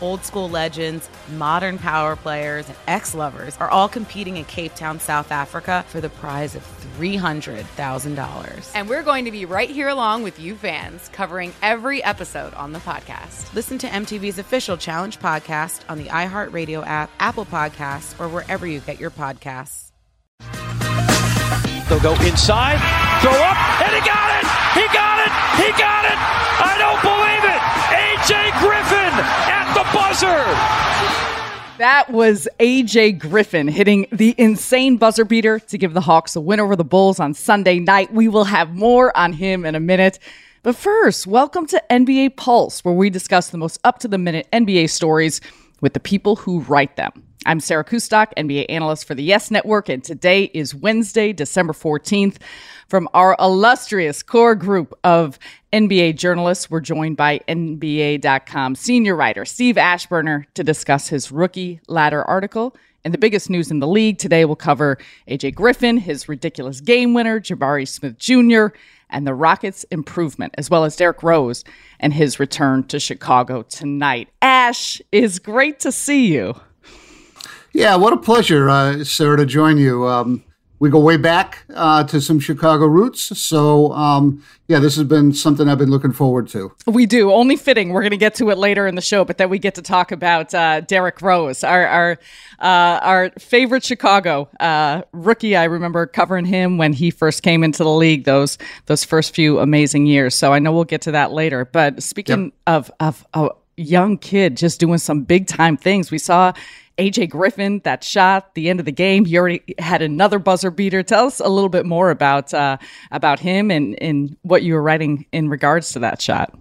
Old school legends, modern power players, and ex lovers are all competing in Cape Town, South Africa for the prize of $300,000. And we're going to be right here along with you fans, covering every episode on the podcast. Listen to MTV's official Challenge podcast on the iHeartRadio app, Apple Podcasts, or wherever you get your podcasts. They'll go inside, throw up, and he got it! He got it! He got it! I don't believe it! AJ Griffin at the buzzer! That was AJ Griffin hitting the insane buzzer beater to give the Hawks a win over the Bulls on Sunday night. We will have more on him in a minute. But first, welcome to NBA Pulse, where we discuss the most up to the minute NBA stories with the people who write them. I'm Sarah Kustok, NBA analyst for the Yes Network, and today is Wednesday, December 14th. From our illustrious core group of NBA journalists, we're joined by NBA.com senior writer Steve Aschburner to discuss his rookie ladder article. And the biggest news in the league today will cover AJ Griffin, his ridiculous game winner, Jabari Smith Jr., and the Rockets' improvement, as well as Derrick Rose and his return to Chicago tonight. Ash, is great to see you. Yeah, what a pleasure, uh, Sarah, to join you. Um, we go way back uh, to some Chicago roots. So, um, yeah, this has been something I've been looking forward to. We do. Only fitting. We're going to get to it later in the show, but then we get to talk about uh, Derrick Rose, our our, uh, our favorite Chicago uh, rookie. I remember covering him when he first came into the league. Those those first few amazing years. So I know we'll get to that later. But speaking yep. of of a young kid just doing some big time things, we saw AJ Griffin, that shot, the end of the game. He already had another buzzer beater. Tell us a little bit more about uh, about him and, and what you were writing in regards to that shot.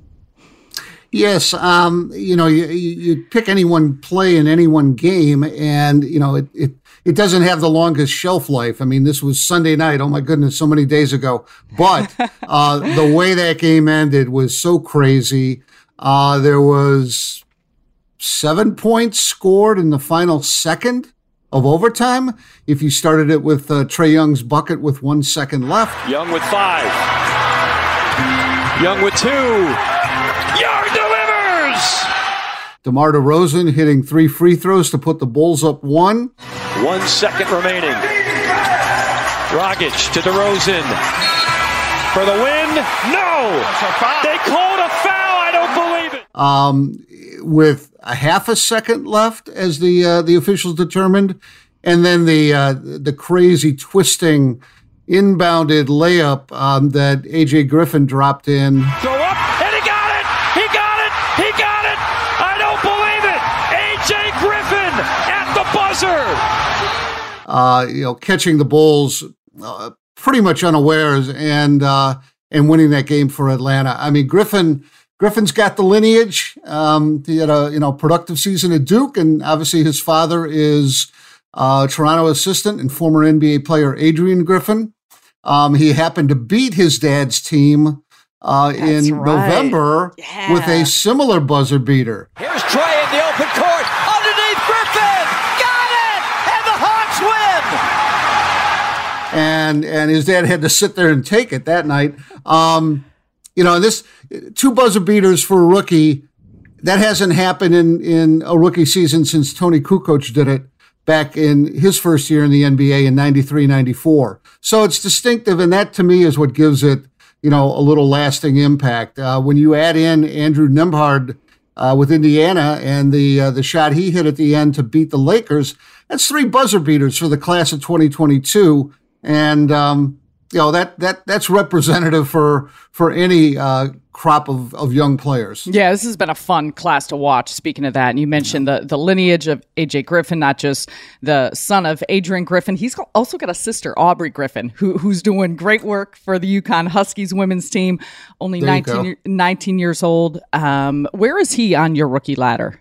Yes, um, you know, you, you pick any one play in any one game, and you know it, it it doesn't have the longest shelf life. I mean, this was Sunday night. Oh my goodness, so many days ago. But uh, the way that game ended was so crazy. Uh, there was seven points scored in the final second of overtime. If you started it with uh, Trae Young's bucket with one second left. Young with five. Young with two. Young delivers. DeMar DeRozan hitting three free throws to put the Bulls up one. One second remaining. Dragic to DeRozan for the win. No! They called a foul. I don't believe it. Um, with a half a second left, as the uh, the officials determined, and then the uh, the crazy twisting inbounded layup um, that AJ Griffin dropped in. Go up, and he got it! He got it! He got it! I don't believe it! AJ Griffin at the buzzer. Uh, you know, catching the Bulls uh, pretty much unawares and uh, and winning that game for Atlanta. I mean, Griffin Griffin's got the lineage. Um, he had a you know productive season at Duke, and obviously his father is uh, Toronto assistant and former NBA player Adrian Griffin. Um, he happened to beat his dad's team uh, in right. November Yeah. with a similar buzzer beater. Here's Trae in the open court. Underneath Griffin. Got it! And the Hawks win! and and his dad had to sit there and take it that night. Um, you know, this two buzzer beaters for a rookie that hasn't happened in in a rookie season since Toni Kukoc did it back in his first year in the NBA in 93 94. So it's distinctive and that to me is what gives it, you know, a little lasting impact. Uh, when you add in Andrew Nembhard uh, with Indiana and the uh, the shot he hit at the end to beat the Lakers, that's three buzzer beaters for the class of 2022 and um, you know that that that's representative for for any uh, crop of, of young players. Yeah, this has been a fun class to watch. Speaking of that, and you mentioned the, the lineage of AJ Griffin, not just the son of Adrian Griffin. He's also got a sister, Aubrey Griffin, who, who's doing great work for the UConn Huskies women's team. Only There 19, 19 years old. Um, where is he on your rookie ladder?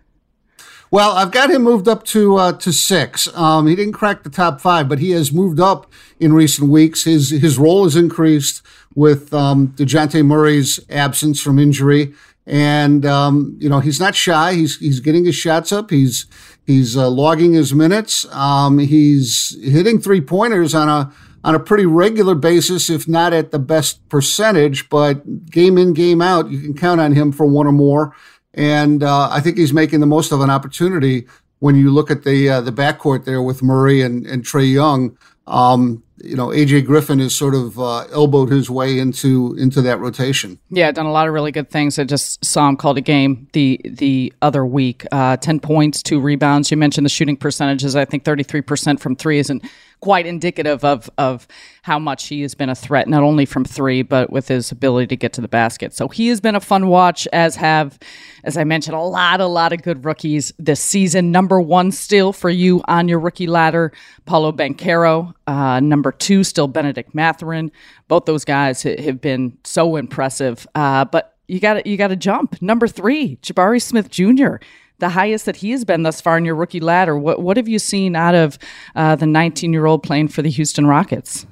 Well, I've got him moved up to uh, to six. Um, he didn't crack the top five, but he has moved up in recent weeks. His his role has increased with um, Dejounte Murray's absence from injury, and um, you know he's not shy. He's he's getting his shots up. He's he's uh, logging his minutes. Um, he's hitting three pointers on a on a pretty regular basis, if not at the best percentage. But game in game out, you can count on him for one or more. And uh, I think he's making the most of an opportunity when you look at the uh, the backcourt there with Murray and, and Trae Young. Um, you know, AJ Griffin has sort of uh, elbowed his way into into that rotation. Yeah, done a lot of really good things. I just saw him called a game the the other week. Uh, Ten points, two rebounds. You mentioned the shooting percentages. I think thirty three percent from three isn't quite indicative of of how much he has been a threat, not only from three, but with his ability to get to the basket. So he has been a fun watch, as have, as I mentioned, a lot, a lot of good rookies this season. Number one still for you on your rookie ladder, Paolo Banchero. Uh, number two, still Bennedict Mathurin. Both those guys ha- have been so impressive. Uh, but you got you got to jump. Number three, Jabari Smith Jr. The highest that he has been thus far in your rookie ladder. What what have you seen out of uh, the 19 year old playing for the Houston Rockets?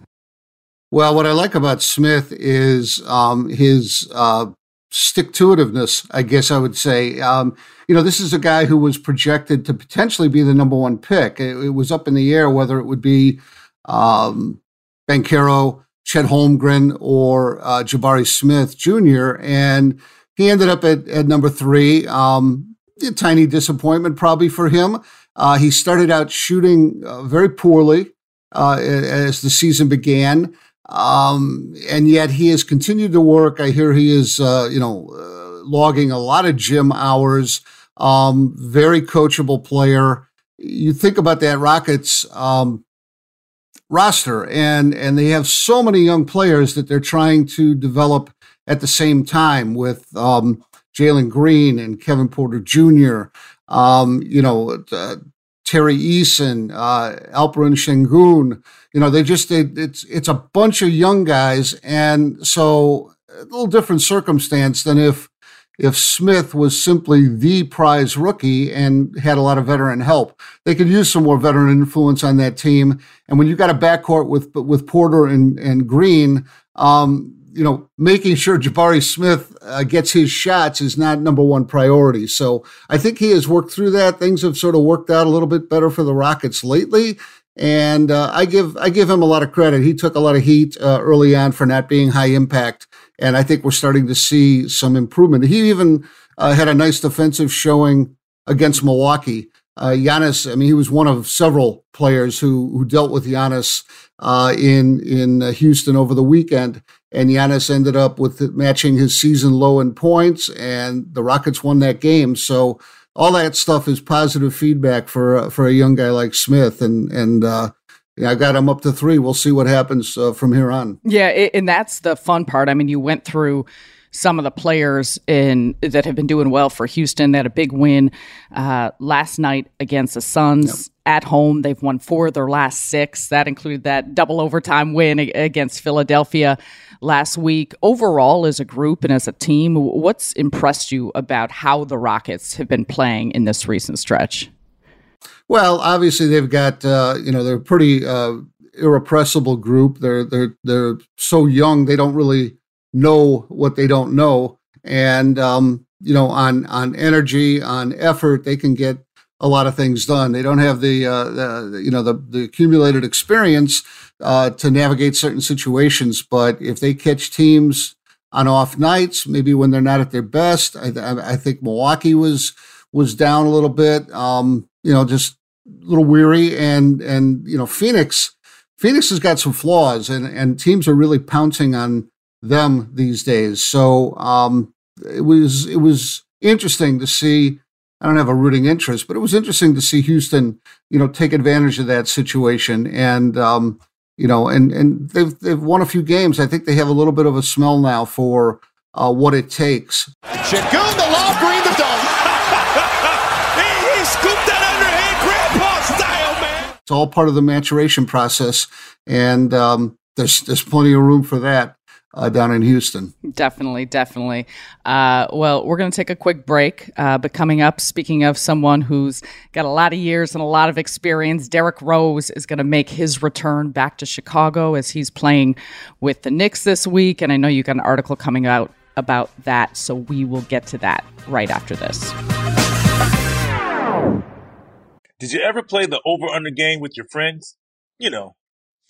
Well, what I like about Smith is um, his uh, stick to itiveness, I guess I would say. Um, you know, this is a guy who was projected to potentially be the number one pick. It, it was up in the air whether it would be um, Banchero, Chet Holmgren, or uh, Jabari Smith Jr., and he ended up at, at number three. Um, a tiny disappointment probably for him. Uh, he started out shooting uh, very poorly uh, as the season began. Um, and yet he has continued to work. I hear he is, uh, you know, uh, logging a lot of gym hours. Um, very coachable player. You think about that Rockets um, roster, and and they have so many young players that they're trying to develop at the same time with um, Jalen Green and Kevin Porter Jr. Um, you know, uh, Tari Eason, uh, Alperen Sengun. You know, they just they, it's it's a bunch of young guys, and so a little different circumstance than if if Smith was simply the prize rookie and had a lot of veteran help. They could use some more veteran influence on that team. And when you got a backcourt with with Porter and and Green, um, you know, making sure Jabari Smith uh, gets his shots is not number one priority. So I think he has worked through that. Things have sort of worked out a little bit better for the Rockets lately. And uh, I give I give him a lot of credit. He took a lot of heat uh, early on for not being high impact, and I think we're starting to see some improvement. He even uh, had a nice defensive showing against Milwaukee. Uh, Giannis, I mean, he was one of several players who who dealt with Giannis uh, in in uh, Houston over the weekend, and Giannis ended up with matching his season low in points, and the Rockets won that game. So all that stuff is positive feedback for uh, for a young guy like Smith, and and uh, yeah, I got him up to three. We'll see what happens uh, from here on. Yeah, a- and that's the fun part. I mean, you went through some of the players in that have been doing well for Houston. They had a big win uh, last night against the Suns. Yep. At home, they've won four of their last six. That included that double overtime win against Philadelphia last week. Overall, as a group and as a team, what's impressed you about how the Rockets have been playing in this recent stretch? Well, obviously they've got uh, you know they're a pretty uh, irrepressible group. They're they're they're so young they don't really know what they don't know, and um, you know on on energy on effort they can get a lot of things done. They don't have the, uh, the you know the the accumulated experience uh, to navigate certain situations, but if they catch teams on off nights, maybe when they're not at their best, I, I think Milwaukee was was down a little bit. Um, you know, just a little weary, and and you know Phoenix, Phoenix has got some flaws, and and teams are really pouncing on them these days. So um, it was it was interesting to see. I don't have a rooting interest, but it was interesting to see Houston, you know, take advantage of that situation, and um, you know, and and they've they've won a few games. I think they have a little bit of a smell now for uh, what it takes. Sengun, the lob, green the dunk. he, he scooped that underhand grandpa style, man. it's all part of the maturation process, and um, there's there's plenty of room for that. Uh, down in Houston. Definitely, definitely. Uh, well, we're going to take a quick break. Uh, but coming up, speaking of someone who's got a lot of years and a lot of experience, Derrick Rose is going to make his return back to Chicago as he's playing with the Knicks this week. And I know you got an article coming out about that. So we will get to that right after this. Did you ever play the over under game with your friends? You know,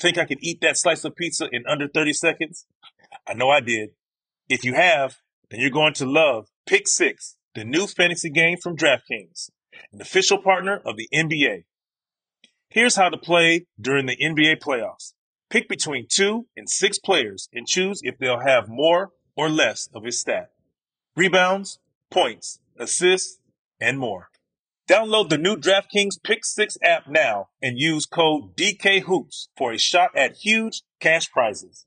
think I could eat that slice of pizza in under 30 seconds? I know I did. If you have, then you're going to love Pick Six, the new fantasy game from DraftKings, an official partner of the NBA. Here's how to play during the NBA playoffs. Pick between two and six players and choose if they'll have more or less of his stat. Rebounds, points, assists, and more. Download the new DraftKings Pick 6 app now and use code DKHOOPS for a shot at huge cash prizes.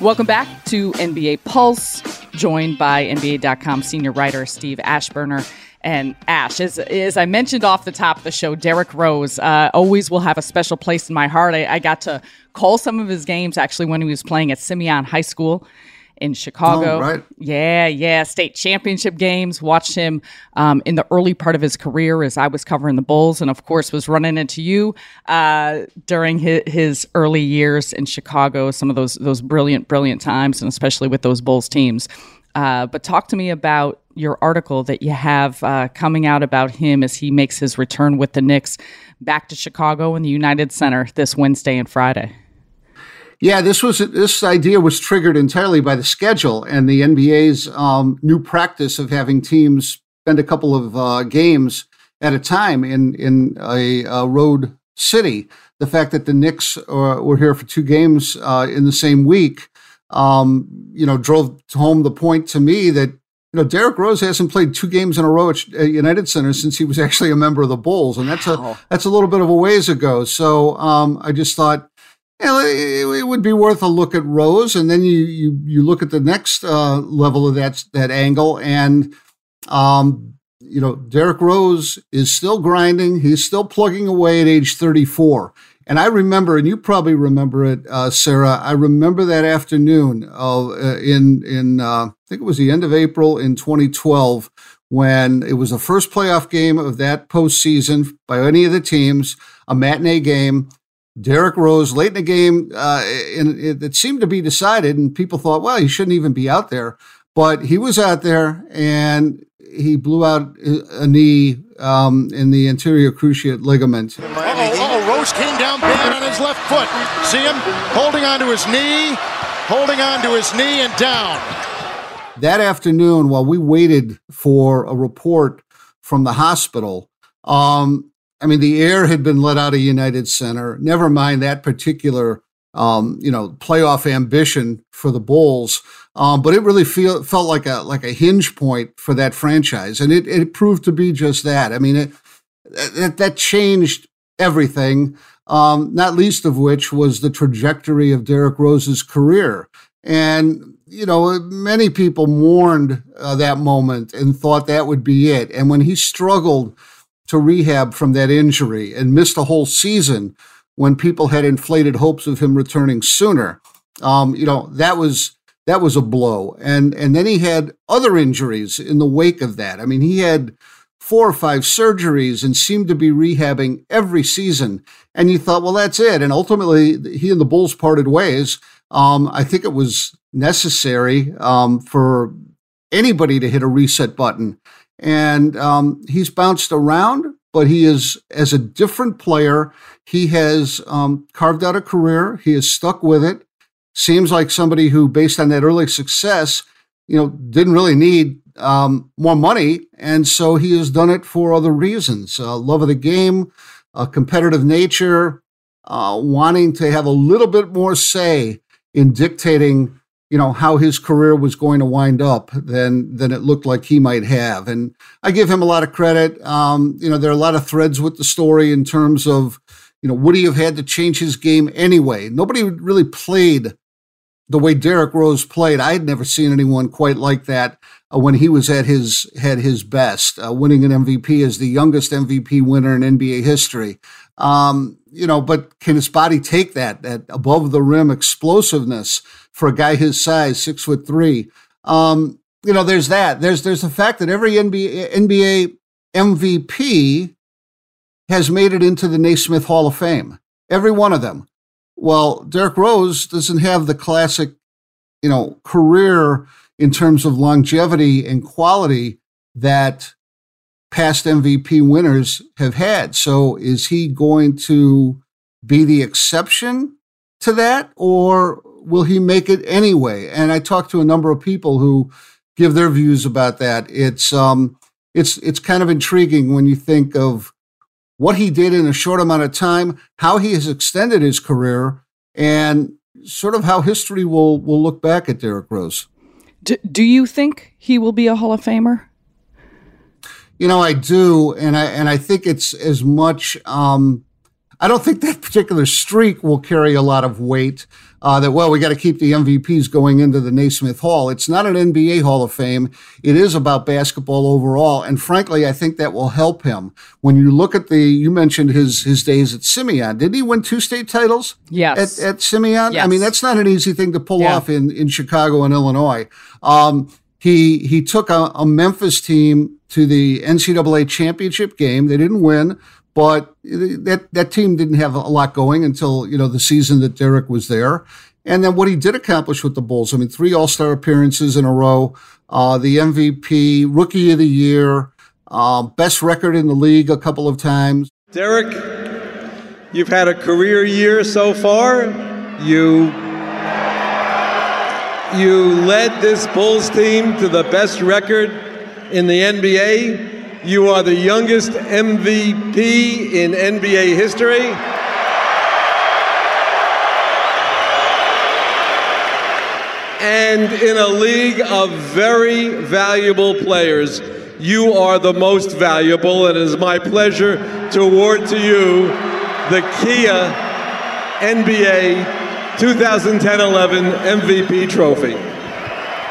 Welcome back to NBA Pulse, joined by NBA.com senior writer Steve Aschburner. And Ash, as, as I mentioned off the top of the show, Derrick Rose uh, always will have a special place in my heart. I, I got to call some of his games actually when he was playing at Simeon High School in Chicago. Oh, right. Yeah, yeah. State championship games. Watched him um, in the early part of his career as I was covering the Bulls, and of course was running into you uh, during his, his, early years in Chicago. Some of those those brilliant, brilliant times, and especially with those Bulls teams. Uh, but talk to me about your article that you have uh, coming out about him as he makes his return with the Knicks back to Chicago in the United Center this Wednesday and Friday. Yeah, this was this idea was triggered entirely by the schedule and the NBA's um, new practice of having teams spend a couple of uh, games at a time in in a, a, road city. The fact that the Knicks uh, were here for two games uh, in the same week, um, you know, drove home the point to me that you know Derrick Rose hasn't played two games in a row at United Center since he was actually a member of the Bulls, and that's a that's a little bit of a ways ago. So um, I just thought it, would be worth a look at Rose, and then you you you look at the next uh, level of that that angle, and um, you know Derrick Rose is still grinding. He's still plugging away at age 34. And I remember, and you probably remember it, uh, Sarah. I remember that afternoon uh, in in uh, I think it was the end of April in 2012 when it was the first playoff game of that postseason by any of the teams, a matinee game. Derrick Rose late in the game, uh, and it, it, seemed to be decided, and people thought, well, he shouldn't even be out there. But he was out there, and he blew out a knee um, in the anterior cruciate ligament. Oh, oh, Rose came down bad on his left foot. See him holding onto his knee, holding onto his knee, and down. That afternoon, while we waited for a report from the hospital, um, I mean, the air had been let out of United Center. Never mind that particular, um, you know, playoff ambition for the Bulls. Um, but it really feel, felt like a like a hinge point for that franchise, and it, it proved to be just that. I mean, it, that that changed everything. Um, not least of which was the trajectory of Derrick Rose's career. And you know, many people mourned uh, that moment and thought that would be it. And when he struggled to rehab from that injury and missed a whole season when people had inflated hopes of him returning sooner. Um, you know, that was that was a blow. And and then he had other injuries in the wake of that. I mean, he had four or five surgeries and seemed to be rehabbing every season. And you thought, well, that's it. And ultimately, he and the Bulls parted ways. Um, I think it was necessary um, for anybody to hit a reset button and um, he's bounced around, but he is as a different player. He has um, carved out a career. He has stuck with it. Seems like somebody who, based on that early success, you know, didn't really need um, more money, and so he has done it for other reasons: uh, love of the game, a competitive nature, uh, wanting to have a little bit more say in dictating you know how his career was going to wind up than than it looked like he might have. And i give him a lot of credit. Um, you know there are a lot of threads with the story in terms of you know would he have had to change his game anyway? Nobody really played the way Derrick Rose played I had never seen anyone quite like that uh, when he was at his had his best uh, winning an MVP as the youngest MVP winner in NBA history um, you know but can his body take that that above the rim explosiveness for a guy his size, six foot three. Um, you know, there's that. There's there's the fact that every NBA, NBA MVP has made it into the Naismith Hall of Fame. Every one of them. Well, Derrick Rose doesn't have the classic, you know, career in terms of longevity and quality that past MVP winners have had. So is he going to be the exception to that, or will he make it anyway? And I talked to a number of people who give their views about that. It's um, it's it's kind of intriguing when you think of what he did in a short amount of time, how he has extended his career, and sort of how history will will look back at Derrick Rose. Do, do you think he will be a Hall of Famer? You know, I do, and I and I think it's as much. Um, I don't think that particular streak will carry a lot of weight. Uh, that, well, we got to keep the MVPs going into the Naismith Hall. It's not an NBA Hall of Fame. It is about basketball overall. And frankly, I think that will help him. When you look at the, you mentioned his, his days at Simeon. Didn't he win two state titles? Yes. At, at Simeon? Yes. I mean, that's not an easy thing to pull Yeah. off in, in Chicago and Illinois. Um, he, he took a, a Memphis team to the NCAA championship game. They didn't win, but that, that team didn't have a lot going until, you know, the season that Derrick was there. And then what he did accomplish with the Bulls, I mean, three All Star appearances in a row, uh, the MVP, Rookie of the Year, uh, best record in the league a couple of times. Derrick, you've had a career year so far. You you led this Bulls team to the best record in the NBA. You are the youngest MVP in NBA history. And in a league of very valuable players, you are the most valuable, and it is my pleasure to award to you the Kia NBA 2010-11 MVP trophy.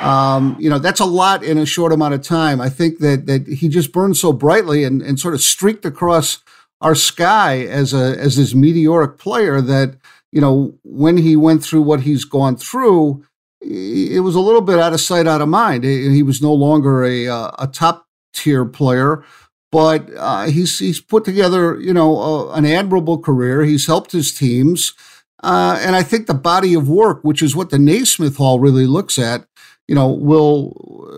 Um, you know, that's a lot in a short amount of time. I think that that he just burned so brightly and, and sort of streaked across our sky as a as this meteoric player that, you know, when he went through what he's gone through, it was a little bit out of sight, out of mind. He was no longer a uh, a top tier player, but uh, he's he's put together, you know, an admirable career. He's helped his teams, uh, and I think the body of work, which is what the Naismith Hall really looks at, you know, will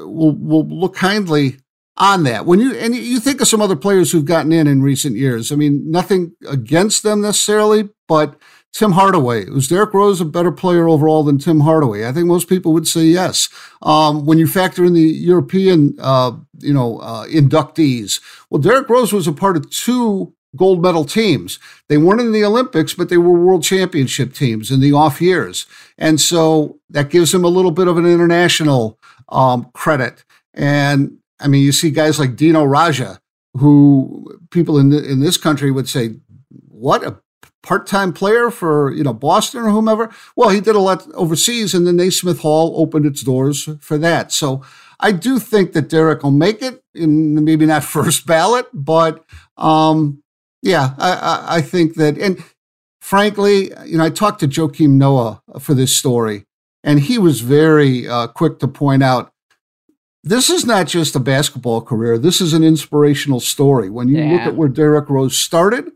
will will look kindly on that. When you and you think of some other players who've gotten in in recent years. I mean, nothing against them necessarily, but Tim Hardaway. Was Derrick Rose a better player overall than Tim Hardaway? I think most people would say yes. Um, when you factor in the European, uh, you know, uh, inductees, well, Derrick Rose was a part of two gold medal teams. They weren't in the Olympics, but they were world championship teams in the off years, and so that gives him a little bit of an international um, credit. And I mean, you see guys like Dino Radja, who people in the, in this country would say, "What a part-time player for you know Boston or whomever. Well, he did a lot overseas, and the Naismith Hall opened its doors for that. So I do think that Derrick will make it in maybe not first ballot, but um, yeah, I, I, think that. And frankly, you know, I talked to Joakim Noah for this story, and he was very uh, quick to point out. This is not just a basketball career. This is an inspirational story. When you look at where Derrick Rose started,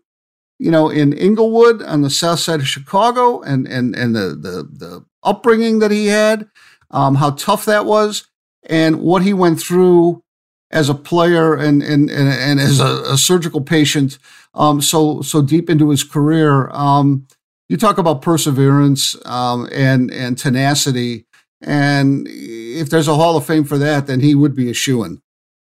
you know, in Englewood on the south side of Chicago and and and the the the upbringing that he had, um, how tough that was, and what he went through as a player and and and, and as a, a surgical patient, um, so so deep into his career. Um, you talk about perseverance um, and and tenacity, and if there's a Hall of Fame for that, then he would be a shoo in.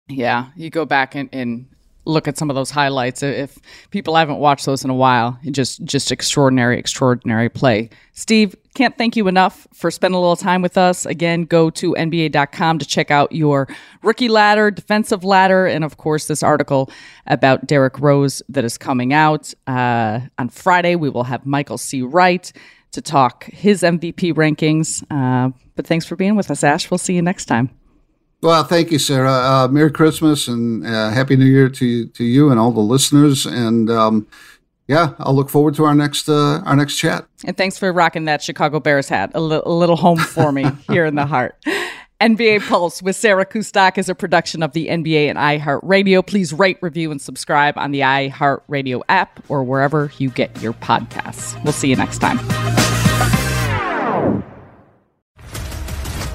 Yeah, you go back and, and look at some of those highlights. If people haven't watched those in a while, just just extraordinary, extraordinary play. Steve, can't thank you enough for spending a little time with us. Again, go to NBA.com to check out your rookie ladder, defensive ladder, and of course this article about Derrick Rose that is coming out uh, on Friday. We will have Michael C. Wright to talk his MVP rankings. Uh, but thanks for being with us, Ash. We'll see you next time. Well, thank you, Sarah. Uh, Merry Christmas and uh, Happy New Year to to you and all the listeners. And um, yeah, I'll look forward to our next uh, our next chat. And thanks for rocking that Chicago Bears hat. A, li- a little home for me here in the heart. NBA Pulse with Sarah Kustok is a production of the NBA and iHeartRadio. Please rate, review, and subscribe on the iHeartRadio app or wherever you get your podcasts. We'll see you next time.